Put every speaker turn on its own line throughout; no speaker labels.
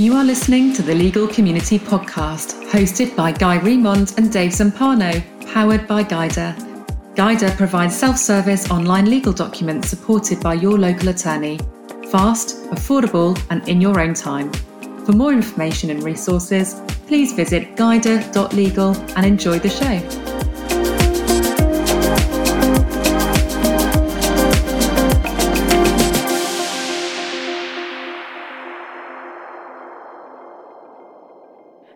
You are listening to the Legal Community Podcast, hosted by Guy Remond and Dave Zumpano, powered by Guidr. Guidr provides self service online legal documents supported by your local attorney. Fast, affordable, and in your own time. For more information and resources, please visit guidr.legal and enjoy the show.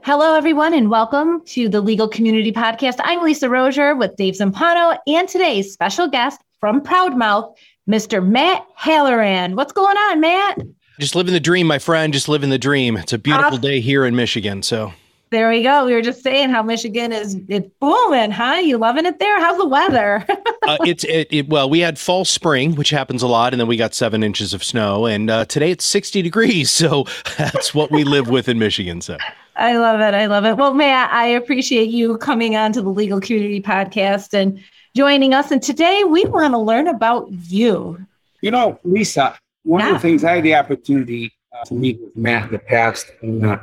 Hello, everyone, and welcome to the Legal Community Podcast. I'm Lisa Roser with Dave Zumpano and today's special guest from Proudmouth, Mr. Matt Halloran. What's going on, Matt?
Just living the dream, my friend. Just living the dream. It's a beautiful uh, day here in Michigan. So
there we go. We were just saying how Michigan is it's booming, huh? You loving it there? How's the weather?
uh, it's it, it, well, we had fall spring, which happens a lot, and then we got seven inches of snow, and uh, today it's sixty degrees. So that's what we live with in Michigan. So
I love it. I love it. Well, Matt, I appreciate you coming on to the Legal Community Podcast and joining us. And today we want to learn about you.
You know, Lisa, one yeah. of the things I had the opportunity uh, to meet with Matt in the past, and uh,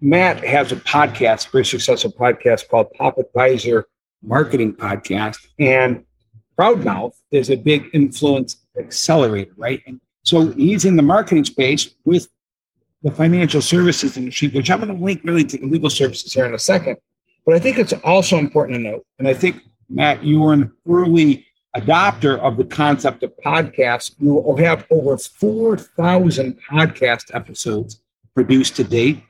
Matt has a podcast, very successful podcast called Top Advisor Marketing Podcast. And Proudmouth is a big influence accelerator, right? And so he's in the marketing space with the financial services industry, which I'm going to link really to legal services here in a second. But I think it's also important to note, and I think, Matt, you were an early adopter of the concept of podcasts. You have over 4,000 podcast episodes produced to date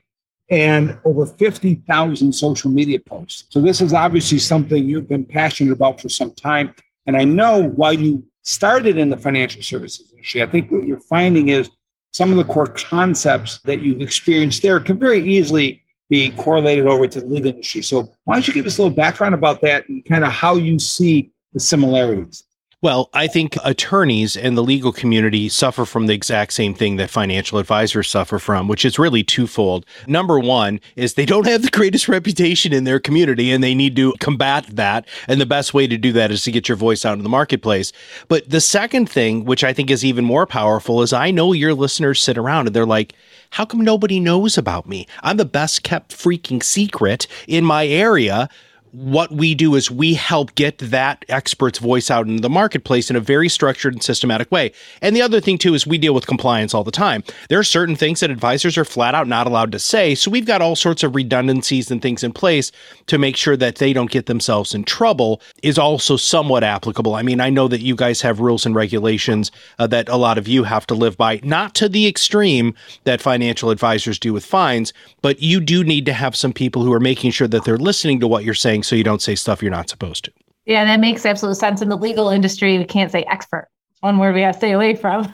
and over 50,000 social media posts. So this is obviously something you've been passionate about for some time. And I know why you started in the financial services industry. I think what you're finding is some of the core concepts that you've experienced there can very easily be correlated over to the legal industry. So why don't you give us a little background about that and kind of how you see the similarities?
Well, I think attorneys and the legal community suffer from the exact same thing that financial advisors suffer from, which is really twofold. Number one is they don't have the greatest reputation in their community and they need to combat that. And the best way to do that is to get your voice out in the marketplace. But the second thing, which I think is even more powerful, is I know your listeners sit around and they're like, how come nobody knows about me? I'm the best kept freaking secret in my area what we do is we help get that expert's voice out into the marketplace in a very structured and systematic way. And the other thing too is we deal with compliance all the time. There are certain things that advisors are flat out not allowed to say. So we've got all sorts of redundancies and things in place to make sure that they don't get themselves in trouble is also somewhat applicable. I mean, I know that you guys have rules and regulations uh, that a lot of you have to live by, not to the extreme that financial advisors do with fines, but you do need to have some people who are making sure that they're listening to what you're saying so you don't say stuff you're not supposed to.
Yeah, that makes absolute sense. In the legal industry, we can't say expert. One word we have to stay away from.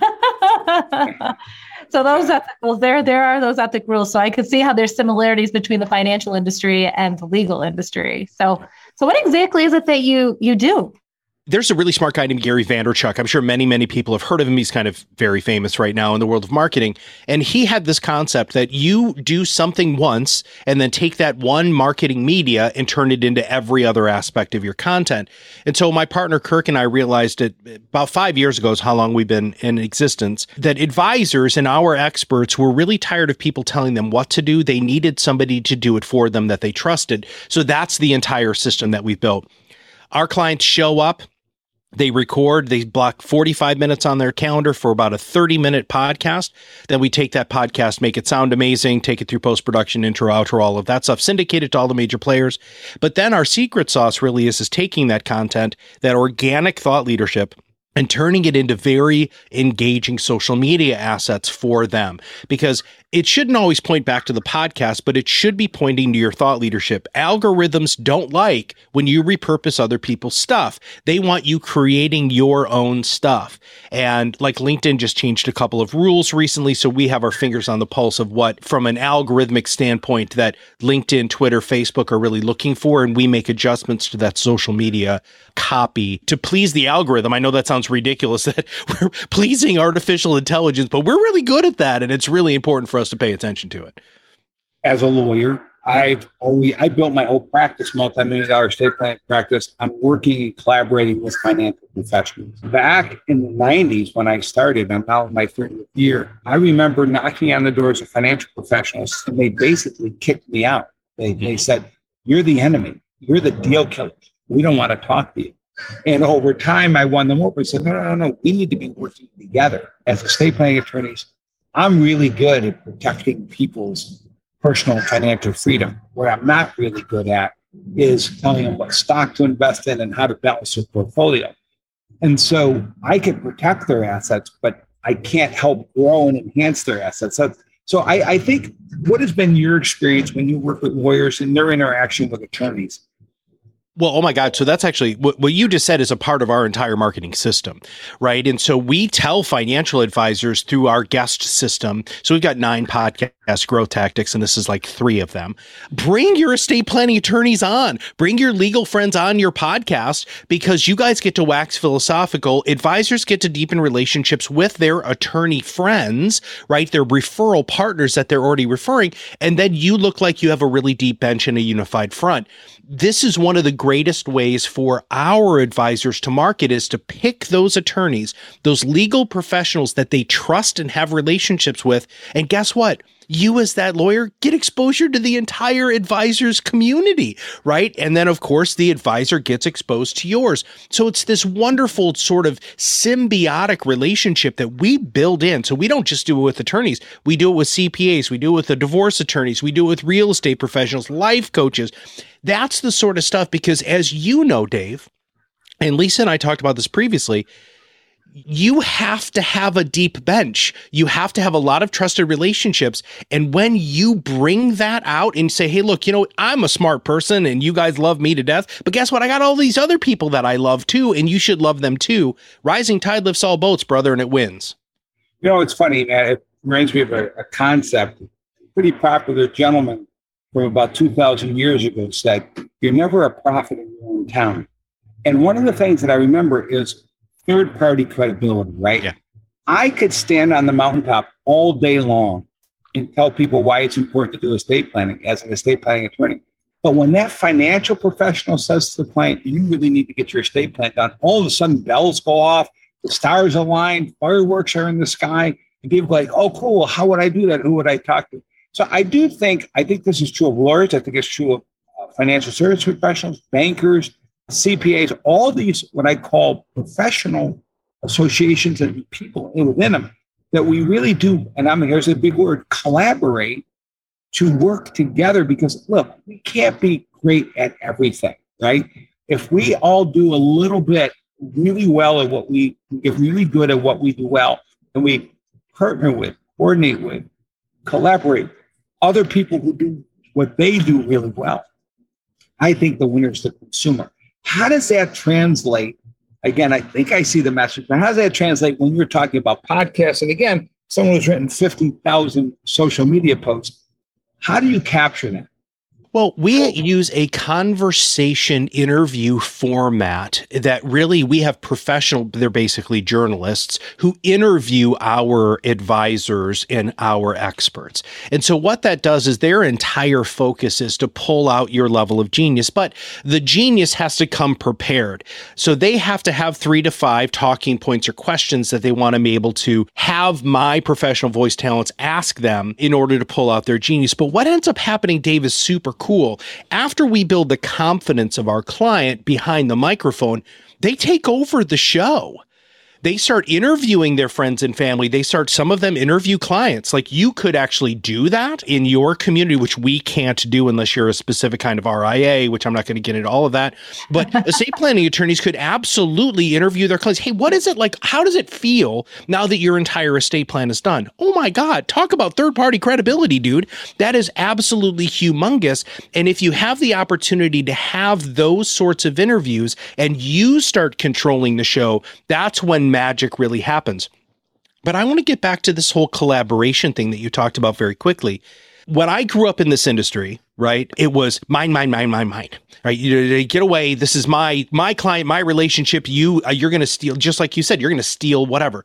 so those well, there there are those ethic rules. So I could see how there's similarities between the financial industry and the legal industry. So so what exactly is it that you you do?
There's a really smart guy named Gary Vaynerchuk. I'm sure many, many people have heard of him. He's kind of very famous right now in the world of marketing. And he had this concept that you do something once and then take that one marketing media and turn it into every other aspect of your content. And so my partner Kirk and I realized it about five years ago is how long we've been in existence that advisors and our experts were really tired of people telling them what to do. They needed somebody to do it for them that they trusted. So that's the entire system that we've built. Our clients show up they record, they block 45 minutes on their calendar for about a 30 minute podcast. Then we take that podcast, make it sound amazing, take it through post production, intro, outro, all of that stuff, syndicate it to all the major players. But then our secret sauce really is, is taking that content, that organic thought leadership, and turning it into very engaging social media assets for them because it shouldn't always point back to the podcast, but it should be pointing to your thought leadership. Algorithms don't like when you repurpose other people's stuff. They want you creating your own stuff. And like LinkedIn just changed a couple of rules recently. So we have our fingers on the pulse of what, from an algorithmic standpoint, that LinkedIn, Twitter, Facebook are really looking for. And we make adjustments to that social media copy to please the algorithm. I know that sounds ridiculous that we're pleasing artificial intelligence, but we're really good at that. And it's really important for us to pay attention to it.
As a lawyer, I've always I built my whole practice, multi-million dollar planning practice. I'm working and collaborating with financial professionals. Back in the 90s when I started, I'm now in my 30th year. I remember knocking on the doors of financial professionals and they basically kicked me out. They, they mm-hmm. said, You're the enemy. You're the deal killer. We don't want to talk to you. And over time, I won them over. I said, no, no, no, no. we need to be working together as estate planning attorneys. I'm really good at protecting people's personal financial freedom. What I'm not really good at is telling them what stock to invest in and how to balance their portfolio. And so I can protect their assets, but I can't help grow and enhance their assets. So, so I, I think what has been your experience when you work with lawyers and their interaction with attorneys?
Well, oh my God. So that's actually what, what you just said is a part of our entire marketing system, right? And so we tell financial advisors through our guest system. So we've got nine podcast growth tactics, and this is like three of them. Bring your estate planning attorneys on, bring your legal friends on your podcast because you guys get to wax philosophical. Advisors get to deepen relationships with their attorney friends, right? Their referral partners that they're already referring. And then you look like you have a really deep bench and a unified front this is one of the greatest ways for our advisors to market is to pick those attorneys, those legal professionals that they trust and have relationships with. And guess what? You as that lawyer get exposure to the entire advisor's community, right? And then, of course, the advisor gets exposed to yours. So it's this wonderful sort of symbiotic relationship that we build in. So we don't just do it with attorneys, we do it with CPAs, we do it with the divorce attorneys, we do it with real estate professionals, life coaches. That's the sort of stuff because, as you know, Dave, and Lisa and I talked about this previously you have to have a deep bench. You have to have a lot of trusted relationships. And when you bring that out and say, hey, look, you know, I'm a smart person and you guys love me to death, but guess what? I got all these other people that I love too, and you should love them too. Rising tide lifts all boats, brother, and it wins.
You know, it's funny, man. It reminds me of a, a concept. pretty popular gentleman from about 2,000 years ago said, You're never a prophet in your own town. And one of the things that I remember is third party credibility, right? Yeah. I could stand on the mountaintop all day long and tell people why it's important to do estate planning as an estate planning attorney. But when that financial professional says to the client, you really need to get your estate plan done, all of a sudden bells go off, the stars align, fireworks are in the sky, and people are like, oh, cool. How would I do that? Who would I talk to? So I do think, I think this is true of lawyers. I think it's true of uh, financial service professionals, bankers, CPAs, all these what I call professional associations and people within them that we really do, and I'm here's a big word, collaborate to work together because look, we can't be great at everything, right? If we all do a little bit really well at what we get really good at what we do well, and we partner with, coordinate with, collaborate other people who do what they do really well. I think the winner is the consumer. How does that translate? Again, I think I see the message, but how does that translate when you're talking about podcasts? And again, someone who's written 50,000 social media posts. How do you capture that?
Well, we use a conversation interview format that really we have professional, they're basically journalists who interview our advisors and our experts. And so what that does is their entire focus is to pull out your level of genius, but the genius has to come prepared. So they have to have three to five talking points or questions that they want to be able to have my professional voice talents ask them in order to pull out their genius. But what ends up happening, Dave, is super cool. After we build the confidence of our client behind the microphone, they take over the show they start interviewing their friends and family. They start, some of them interview clients. Like you could actually do that in your community, which we can't do unless you're a specific kind of RIA, which I'm not going to get into all of that. But estate planning attorneys could absolutely interview their clients. Hey, what is it like? How does it feel now that your entire estate plan is done? Oh my God, talk about third party credibility, dude. That is absolutely humongous. And if you have the opportunity to have those sorts of interviews and you start controlling the show, that's when magic really happens. But I want to get back to this whole collaboration thing that you talked about very quickly. When I grew up in this industry, right, it was mine, mine, mine, mine, mine. Right, you get away. This is my my client, my relationship. You uh, you're going to steal, just like you said, you're going to steal whatever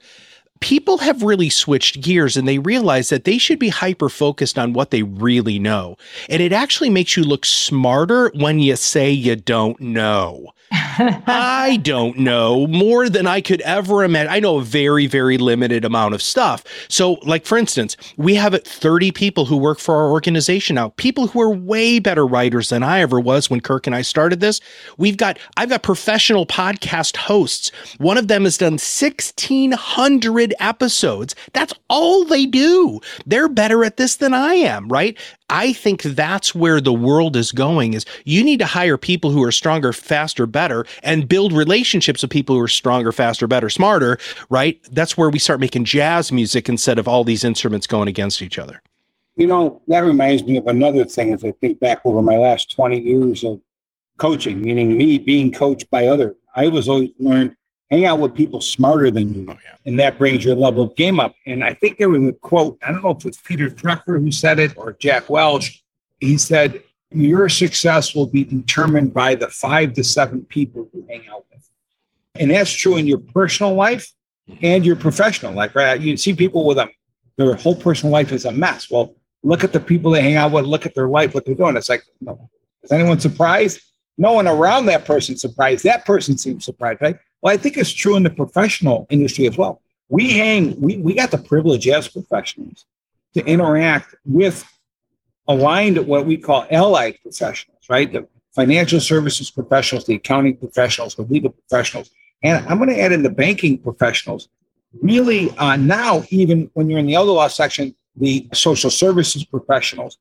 people have really switched gears and they realize that they should be hyper focused on what they really know. And it actually makes you look smarter when you say you don't know. I don't know more than I could ever imagine. I know a very, very limited amount of stuff. So, like for instance, we have 30 people who work for our organization now, people who are way better writers than I ever was when Kirk and I started this. We've got, I've got professional podcast hosts. One of them has done 1,600 episodes. That's all they do. They're better at this than I am, right? I think that's where the world is going is you need to hire people who are stronger, faster, better and build relationships with people who are stronger, faster, better, smarter, right? That's where we start making jazz music instead of all these instruments going against each other.
You know, that reminds me of another thing as I think back over my last 20 years of coaching, meaning me being coached by others. I was always learned hang out with people smarter than you, oh, yeah. and that brings your level of game up. And I think there was a quote. I don't know if it's Peter Drucker who said it or Jack Welch. He said, "Your success will be determined by the five to seven people you hang out with," and that's true in your personal life and your professional life. Right? You see people with a their whole personal life is a mess. Well, look at the people they hang out with. Look at their life, what they're doing. It's like, no. is anyone surprised? No one around that person surprised. That person seems surprised, right? Well, I think it's true in the professional industry as well. We hang, we, we got the privilege as professionals to interact with aligned what we call allied professionals, right? The financial services professionals, the accounting professionals, the legal professionals. And I'm going to add in the banking professionals. Really, uh, now, even when you're in the elder law section, the social services professionals,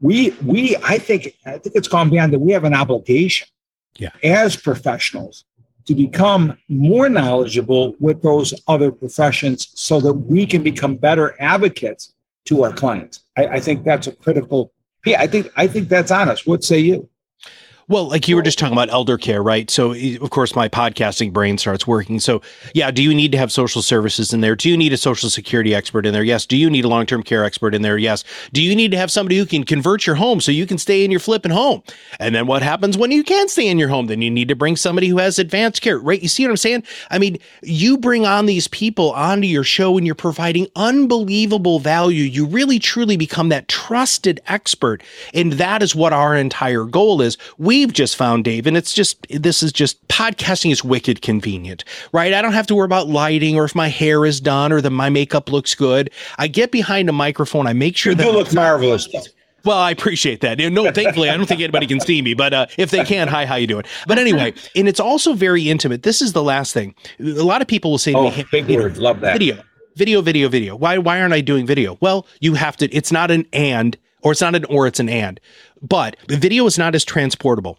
we, we, I think, I think it's gone beyond that. We have an obligation yeah. as professionals to become more knowledgeable with those other professions so that we can become better advocates to our clients. I, I think that's a critical. Yeah, I think I think that's honest. What say you?
Well, like you were just talking about elder care, right? So, of course, my podcasting brain starts working. So, yeah, do you need to have social services in there? Do you need a social security expert in there? Yes. Do you need a long term care expert in there? Yes. Do you need to have somebody who can convert your home so you can stay in your flipping home? And then what happens when you can't stay in your home? Then you need to bring somebody who has advanced care, right? You see what I'm saying? I mean, you bring on these people onto your show and you're providing unbelievable value. You really truly become that trusted expert. And that is what our entire goal is. We we've just found, Dave, and it's just, this is just, podcasting is wicked convenient, right? I don't have to worry about lighting or if my hair is done or that my makeup looks good. I get behind a microphone. I make sure
you
that.
You look marvelous, though.
Well, I appreciate that. No, thankfully, I don't think anybody can see me, but uh, if they can, hi, how you doing? But anyway, and it's also very intimate. This is the last thing. A lot of people will say,
"Oh, me, big word, love that
video, video, video, video." Why, why aren't I doing video? Well, you have to. It's not an and, or it's not an or, it's an and. But the video is not as transportable.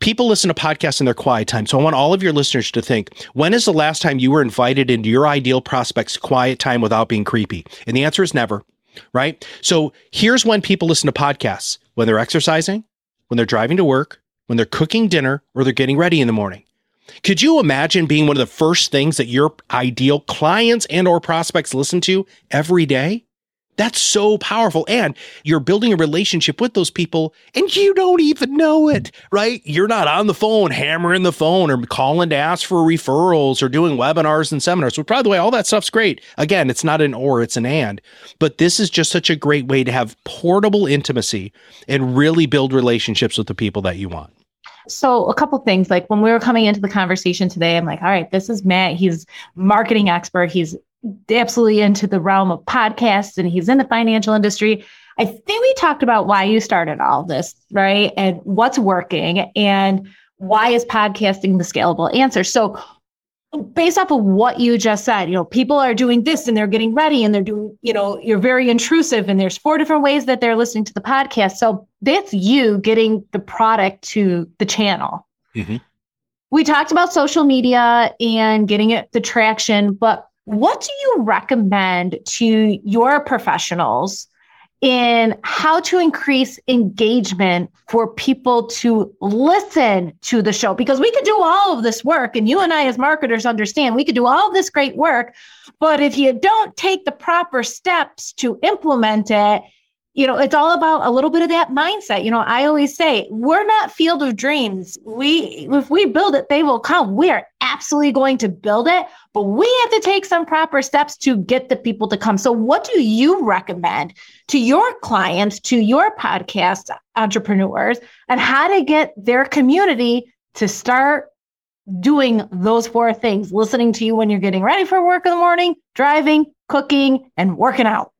People listen to podcasts in their quiet time. So I want all of your listeners to think when is the last time you were invited into your ideal prospect's quiet time without being creepy? And the answer is never, right? So here's when people listen to podcasts when they're exercising, when they're driving to work, when they're cooking dinner, or they're getting ready in the morning. Could you imagine being one of the first things that your ideal clients and or prospects listen to every day? That's so powerful. And you're building a relationship with those people and you don't even know it, right? You're not on the phone, hammering the phone or calling to ask for referrals or doing webinars and seminars. Which, by the way, all that stuff's great. Again, it's not an or, it's an and. But this is just such a great way to have portable intimacy and really build relationships with the people that you want.
So a couple things like when we were coming into the conversation today, I'm like, all right, this is Matt. He's marketing expert. He's absolutely into the realm of podcasts and he's in the financial industry. I think we talked about why you started all this, right? And what's working and why is podcasting the scalable answer? So based off of what you just said, you know, people are doing this and they're getting ready and they're doing, you know, you're very intrusive and there's four different ways that they're listening to the podcast. So that's you getting the product to the channel. Mm-hmm. We talked about social media and getting it the traction, but what do you recommend to your professionals in how to increase engagement for people to listen to the show? Because we could do all of this work, and you and I, as marketers, understand we could do all this great work. But if you don't take the proper steps to implement it, you know, it's all about a little bit of that mindset. You know, I always say we're not field of dreams. We, if we build it, they will come. We are absolutely going to build it, but we have to take some proper steps to get the people to come. So, what do you recommend to your clients, to your podcast entrepreneurs, and how to get their community to start doing those four things listening to you when you're getting ready for work in the morning, driving, cooking, and working out?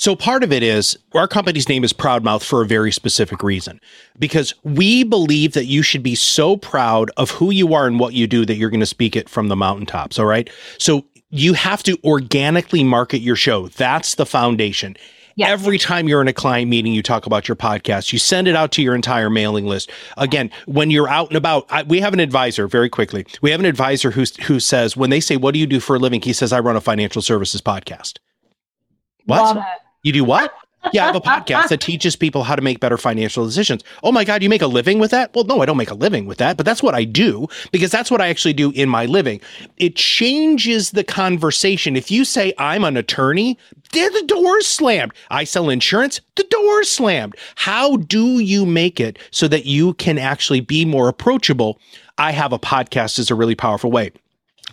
So part of it is our company's name is Proudmouth for a very specific reason because we believe that you should be so proud of who you are and what you do that you're going to speak it from the mountaintops. All right. So you have to organically market your show. That's the foundation. Yes. Every time you're in a client meeting, you talk about your podcast. You send it out to your entire mailing list. Again, when you're out and about, I, we have an advisor. Very quickly, we have an advisor who who says when they say, "What do you do for a living?" He says, "I run a financial services podcast." What? You do what? Yeah, I have a podcast that teaches people how to make better financial decisions. Oh my God, you make a living with that? Well, no, I don't make a living with that, but that's what I do because that's what I actually do in my living. It changes the conversation. If you say I'm an attorney, the door's slammed. I sell insurance, the door's slammed. How do you make it so that you can actually be more approachable? I have a podcast is a really powerful way.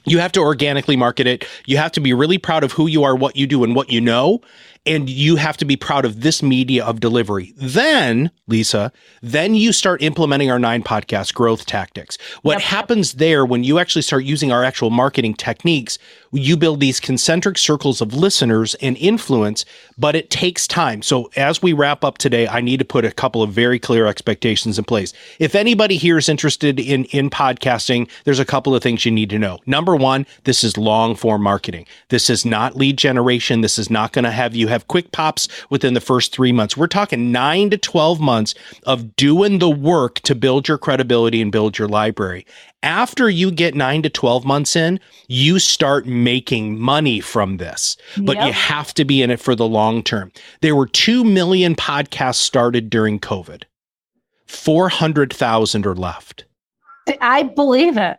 You have to organically market it. You have to be really proud of who you are, what you do, and what you know and you have to be proud of this media of delivery. Then, Lisa, then you start implementing our nine podcast growth tactics. What yep. happens there when you actually start using our actual marketing techniques, you build these concentric circles of listeners and influence, but it takes time. So as we wrap up today, I need to put a couple of very clear expectations in place. If anybody here is interested in in podcasting, there's a couple of things you need to know. Number 1, this is long form marketing. This is not lead generation. This is not going to have you have have quick pops within the first three months. We're talking nine to 12 months of doing the work to build your credibility and build your library. After you get nine to 12 months in, you start making money from this, but yep. you have to be in it for the long term. There were 2 million podcasts started during COVID, 400,000 are left.
I believe it.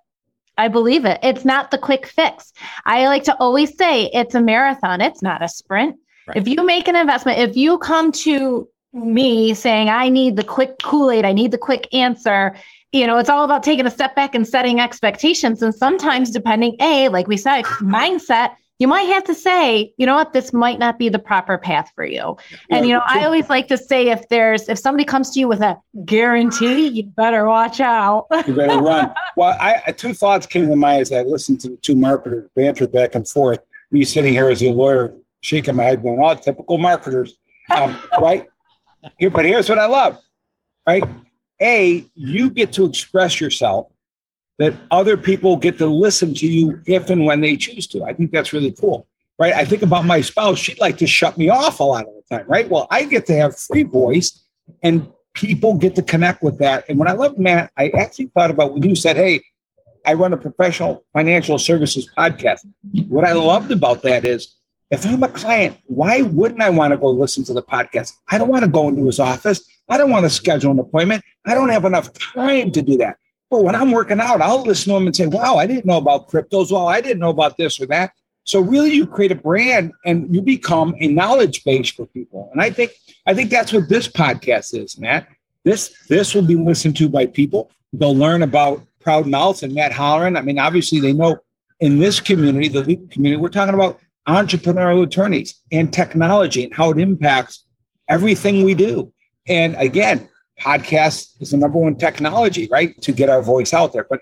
I believe it. It's not the quick fix. I like to always say it's a marathon, it's not a sprint. Right. If you make an investment, if you come to me saying, I need the quick Kool Aid, I need the quick answer, you know, it's all about taking a step back and setting expectations. And sometimes, depending, A, like we said, mindset, you might have to say, you know what, this might not be the proper path for you. And, you know, I always like to say if there's, if somebody comes to you with a guarantee, you better watch out.
you better run. Well, I, two thoughts came to mind as I listened to the two marketers banter back and forth. Me sitting here as a lawyer shaking my head, going, "Oh, typical marketers." Um, right here, but here's what I love. Right, a you get to express yourself. That other people get to listen to you if and when they choose to. I think that's really cool. Right. I think about my spouse. She'd like to shut me off a lot of the time. Right. Well, I get to have free voice and people get to connect with that. And when I love Matt, I actually thought about when you said, Hey, I run a professional financial services podcast. What I loved about that is if I'm a client, why wouldn't I want to go listen to the podcast? I don't want to go into his office. I don't want to schedule an appointment. I don't have enough time to do that. But when I'm working out, I'll listen to him and say, wow, I didn't know about cryptos. Well, I didn't know about this or that. So really you create a brand and you become a knowledge base for people. And I think I think that's what this podcast is, Matt. This this will be listened to by people. They'll learn about Proudmouth and Matt Halloran. I mean, obviously they know in this community, the community, we're talking about entrepreneurial attorneys and technology and how it impacts everything we do. And again, podcast is the number one technology, right, to get our voice out there. But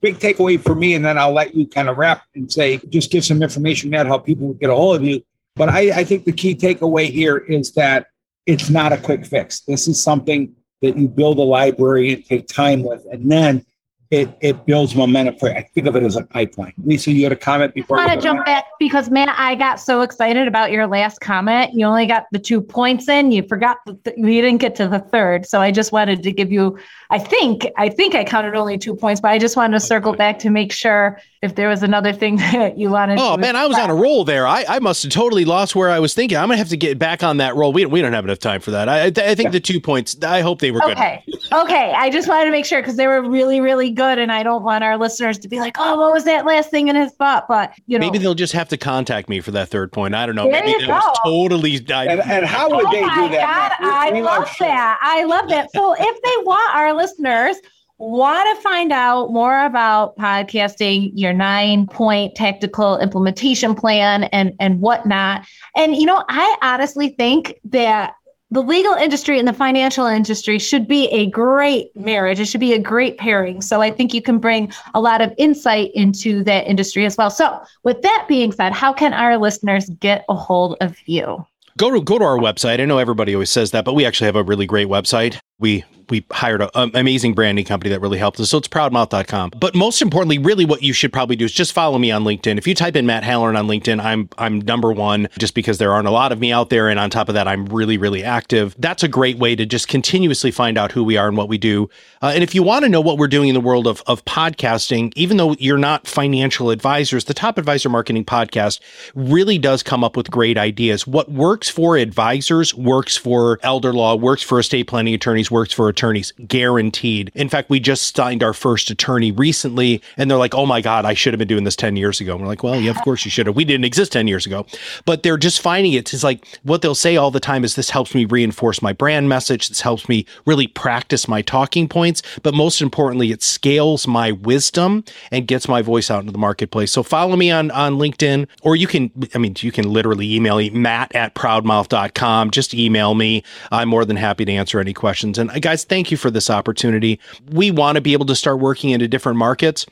big takeaway for me, and then I'll let you kind of wrap and say, just give some information about how people get a hold of you. But I, I think the key takeaway here is that it's not a quick fix. This is something that you build a library and take time with, and then it it builds momentum for. I think of it as a pipeline. Lisa, you had a comment before.
I want to jump back because man, I got so excited about your last comment. You only got the two points in. You forgot the th- you didn't get to the third. So I just wanted to give you. I think I think I counted only two points, but I just wanted to circle back to make sure if there was another thing that you wanted.
Oh man, I was on a roll there. I, I must have totally lost where I was thinking. I'm gonna have to get back on that roll. We we don't have enough time for that. I I think the two points. I hope they were
okay. good. Okay, okay. I just wanted to make sure because they were really really good. And I don't want our listeners to be like, oh, what was that last thing in his thought? But, you know.
Maybe they'll just have to contact me for that third point. I don't know. Maybe it was totally.
I, and, and, how would oh they do oh that?
God, I love that. I love that. So if they want our listeners, want to find out more about podcasting, your nine point tactical implementation plan and, and whatnot. And, you know, I honestly think that the legal industry and the financial industry should be a great marriage. It should be a great pairing. So I think you can bring a lot of insight into that industry as well. So, with that being said, how can our listeners get a hold of you?
Go to go to our website. I know everybody always says that, but we actually have a really great website. We we hired an amazing branding company that really helped us. So it's proudmouth.com. But most importantly, really what you should probably do is just follow me on LinkedIn. If you type in Matt Halloran on LinkedIn, I'm I'm number one just because there aren't a lot of me out there. And on top of that, I'm really, really active. That's a great way to just continuously find out who we are and what we do. Uh, and if you want to know what we're doing in the world of, of podcasting, even though you're not financial advisors, the Top Advisor Marketing Podcast really does come up with great ideas. What works for advisors works for elder law, works for estate planning attorneys, works for attorneys guaranteed. In fact, we just signed our first attorney recently and they're like, oh my God, I should have been doing this 10 years ago. And we're like, well, yeah, of course you should have. We didn't exist 10 years ago. But they're just finding it. It's like what they'll say all the time is this helps me reinforce my brand message. This helps me really practice my talking points. But most importantly, it scales my wisdom and gets my voice out into the marketplace. So follow me on, on LinkedIn or you can, I mean, you can literally email me, matt at proudmouth.com. Just email me. I'm more than happy to answer any questions. And uh, guys, thank you for this opportunity. We want to be able to start working into different markets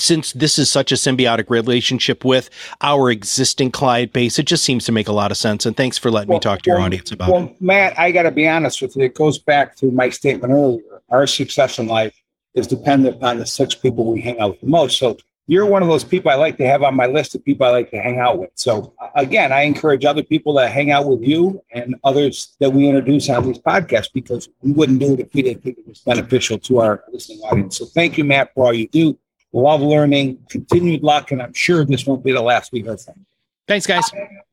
since this is such a symbiotic relationship with our existing client base, it just seems to make a lot of sense. And thanks for letting well, me talk to your audience about well, it.
Well, Matt, I got to be honest with you. It goes back to my statement earlier. Our success in life is dependent upon the six people we hang out with the most. So you're one of those people I like to have on my list of people I like to hang out with. So again, I encourage other people to hang out with you and others that we introduce on these podcasts because we wouldn't do it if we didn't think it was beneficial to our listening audience. So thank you, Matt, for all you do. Love learning, continued luck, and I'm sure this won't be the last we heard from.
Thanks, guys.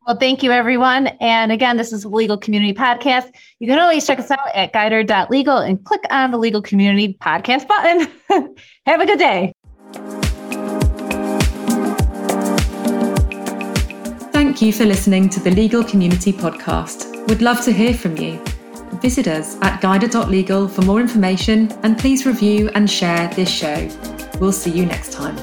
Well, thank you, everyone. And again, this is the Legal Community Podcast. You can always check us out at guidr.legal and click on the Legal Community Podcast button. Have a good day.
Thank you for listening to the Legal Community Podcast. We'd love to hear from you. Visit us at guidr.legal for more information and please review and share this show. We'll see you next time.